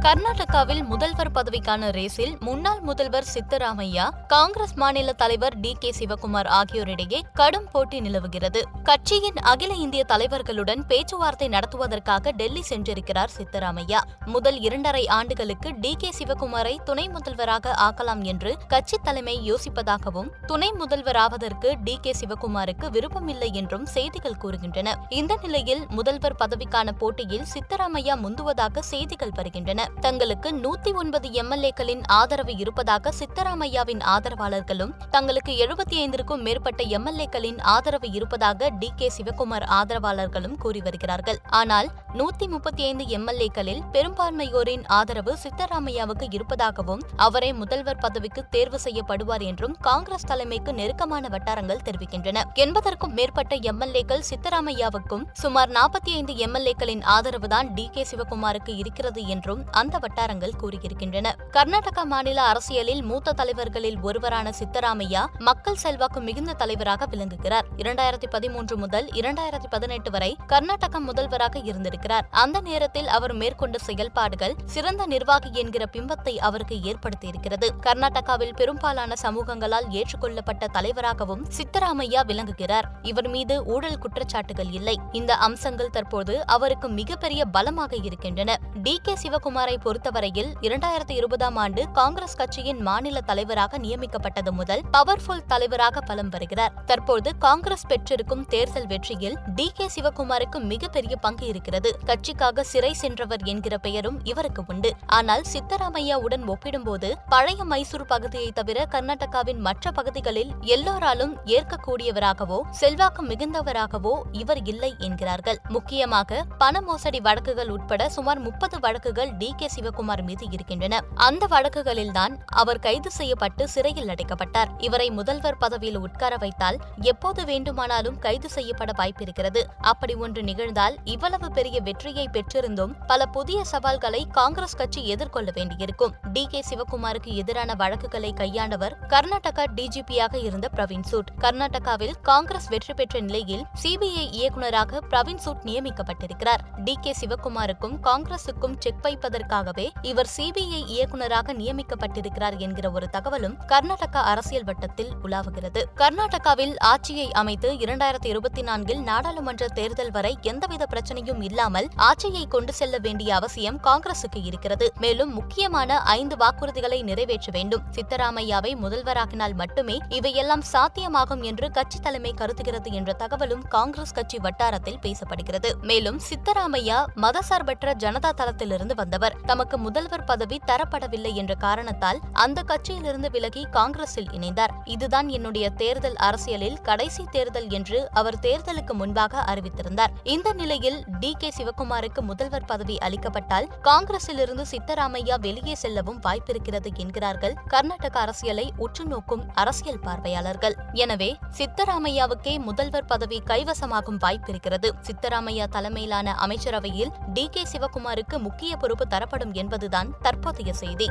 கர்நாடகாவில் முதல்வர் பதவிக்கான ரேஸில் முன்னாள் முதல்வர் சித்தராமையா காங்கிரஸ் மாநில தலைவர் டி கே சிவகுமார் ஆகியோரிடையே கடும் போட்டி நிலவுகிறது. கட்சியின் அகில இந்திய தலைவர்களுடன் பேச்சுவார்த்தை நடத்துவதற்காக டெல்லி சென்றிருக்கிறார் சித்தராமையா. முதல் இரண்டரை ஆண்டுகளுக்கு டி கே சிவகுமாரை துணை முதல்வராக ஆக்கலாம் என்று கட்சி தலைமை யோசிப்பதாகவும் துணை முதல்வராவதற்கு டி கே சிவகுமாருக்கு விருப்பமில்லை என்றும் செய்திகள் கூறுகின்றன. இந்த நிலையில் முதல்வர் பதவிக்கான போட்டியில் சித்தராமையா முந்துவதாக செய்திகள் வருகின்றன. தங்களுக்கு நூத்தி ஒன்பது எம்எல்ஏக்களின் ஆதரவு இருப்பதாக சித்தராமையாவின் ஆதரவாளர்களும் தங்களுக்கு எழுபத்தி ஐந்திற்கும் மேற்பட்ட எம்எல்ஏக்களின் ஆதரவு இருப்பதாக டி. கே. சிவகுமார் ஆதரவாளர்களும் கூறி வருகிறார்கள். ஆனால் நூத்தி முப்பத்தி ஐந்து எம்எல்ஏக்களில் பெரும்பான்மையோரின் ஆதரவு சித்தராமையாவுக்கு இருப்பதாகவும் அவரே முதல்வர் பதவிக்கு தேர்வு செய்யப்படுவார் என்றும் காங்கிரஸ் தலைமைக்கு நெருக்கமான வட்டாரங்கள் தெரிவிக்கின்றன. எண்பதற்கும் மேற்பட்ட எம்எல்ஏக்கள் சித்தராமையாவுக்கும் சுமார் நாற்பத்தி ஐந்து எம்எல்ஏக்களின் ஆதரவுதான் டி. கே. சிவகுமாருக்கு இருக்கிறது என்றும் அந்த வட்டாரங்கள் கூறியிருக்கின்றன. கர்நாடகா மாநில அரசியலில் மூத்த தலைவர்களில் ஒருவரான சித்தராமையா மக்கள் செல்வாக்கு மிகுந்த தலைவராக விளங்குகிறார். இரண்டாயிரத்தி பதிமூன்று முதல் இரண்டாயிரத்தி பதினெட்டு வரை கர்நாடக முதல்வராக இருந்திருக்கிறார். அந்த நேரத்தில் அவர் மேற்கொண்ட செயல்பாடுகள் சிறந்த நிர்வாகி என்கிற பிம்பத்தை அவருக்கு ஏற்படுத்தியிருக்கிறது. கர்நாடகாவில் பெரும்பாலான சமூகங்களால் ஏற்றுக்கொள்ளப்பட்ட தலைவராகவும் சித்தராமையா விளங்குகிறார். இவர் மீது ஊழல் குற்றச்சாட்டுகள் இல்லை. இந்த அம்சங்கள் தற்போது அவருக்கு மிகப்பெரிய பலமாக இருக்கின்றன. டி கே சிவகுமார் பொறுத்தவரையில் இரண்டாயிரத்தி இருபதாம் ஆண்டு காங்கிரஸ் கட்சியின் மாநில தலைவராக நியமிக்கப்பட்டது முதல் பவர்ஃபுல் தலைவராக பலம் வருகிறார் தற்போது காங்கிரஸ் பெற்றிருக்கும் தேர்தல் வெற்றியில் டி கே சிவகுமாருக்கு மிகப்பெரிய பங்கு இருக்கிறது. கட்சிக்காக சிறை சென்றவர் என்கிற பெயரும் இவருக்கு உண்டு. ஆனால் சித்தராமையாவுடன் ஒப்பிடும்போது பழைய மைசூர் பகுதியை தவிர கர்நாடகாவின் மற்ற பகுதிகளில் எல்லோராலும் ஏற்கக்கூடியவராகவோ செல்வாக்கு மிகுந்தவராகவோ இவர் இல்லை என்கிறார்கள். முக்கியமாக பண மோசடி வழக்குகள் உட்பட சுமார் முப்பது வழக்குகள் டி கே சிவகுமார் மீது இருக்கின்றன. அந்த வழக்குகளில்தான் அவர் கைது செய்யப்பட்டு சிறையில் அடைக்கப்பட்டார். இவரை முதல்வர் பதவியில் உட்கார வைத்தால் எப்போது வேண்டுமானாலும் கைது செய்யப்பட வாய்ப்பிருக்கிறது. அப்படி ஒன்று நிகழ்ந்தால் இவ்வளவு பெரிய வெற்றியை பெற்றிருந்தும் பல புதிய சவால்களை காங்கிரஸ் கட்சி எதிர்கொள்ள வேண்டியிருக்கும். டி. கே. சிவகுமாருக்கு எதிரான வழக்குகளை கையாண்டவர் கர்நாடகா டிஜிபியாக இருந்த பிரவீன் சூட். கர்நாடகாவில் காங்கிரஸ் வெற்றி பெற்ற நிலையில் சிபிஐ இயக்குநராக பிரவீன் சூட் நியமிக்கப்பட்டிருக்கிறார். டி. கே. சிவகுமாருக்கும் காங்கிரசுக்கும் செக் வைப்பதற்கு வைப்பதற்காகவே இவர் சிபிஐ இயக்குநராக நியமிக்கப்பட்டிருக்கிறார் என்கிற ஒரு தகவலும் கர்நாடகா அரசியல் வட்டத்தில் உலாவுகிறது. கர்நாடகாவில் ஆட்சியை அமைத்து இரண்டாயிரத்தி இருபத்தி நான்கில் நாடாளுமன்ற தேர்தல் வரை எந்தவித பிரச்சனையும் இல்லாமல் ஆட்சியை கொண்டு செல்ல வேண்டிய அவசியம் காங்கிரசுக்கு இருக்கிறது. மேலும் முக்கியமான ஐந்து வாக்குறுதிகளை நிறைவேற்ற வேண்டும். சித்தராமையாவை முதல்வராக்கினால் மட்டுமே இவையெல்லாம் சாத்தியமாகும் என்று கட்சி தலைமை கருதுகிறது என்ற தகவலும் காங்கிரஸ் கட்சி வட்டாரத்தில் பேசப்படுகிறது. மேலும் சித்தராமையா மதசார்பற்ற ஜனதா தளத்திலிருந்து வந்தவர். தமக்கு முதல்வர் பதவி தரப்படவில்லை என்ற காரணத்தால் அந்த கட்சியிலிருந்து விலகி காங்கிரஸில் இணைந்தார். இதுதான் என்னுடைய தேர்தல் அரசியலில் கடைசி தேர்தல் என்று அவர் தேர்தலுக்கு முன்பாக அறிவித்திருந்தார். இந்த நிலையில் டி. கே. சிவகுமாருக்கு முதல்வர் பதவி அளிக்கப்பட்டால் காங்கிரஸிலிருந்து சித்தராமையா வெளியே செல்லவும் வாய்ப்பிருக்கிறது என்கிறார்கள் கர்நாடக அரசியலை உற்று நோக்கும் அரசியல் பார்வையாளர்கள். எனவே சித்தராமையாவுக்கே முதல்வர் பதவி கைவசமாகும் வாய்ப்பிருக்கிறது. சித்தராமையா தலைமையிலான அமைச்சரவையில் டி. கே. சிவகுமாருக்கு முக்கிய பொறுப்பு தர தரப்படும் என்பதுதான் தற்போதைய செய்தி.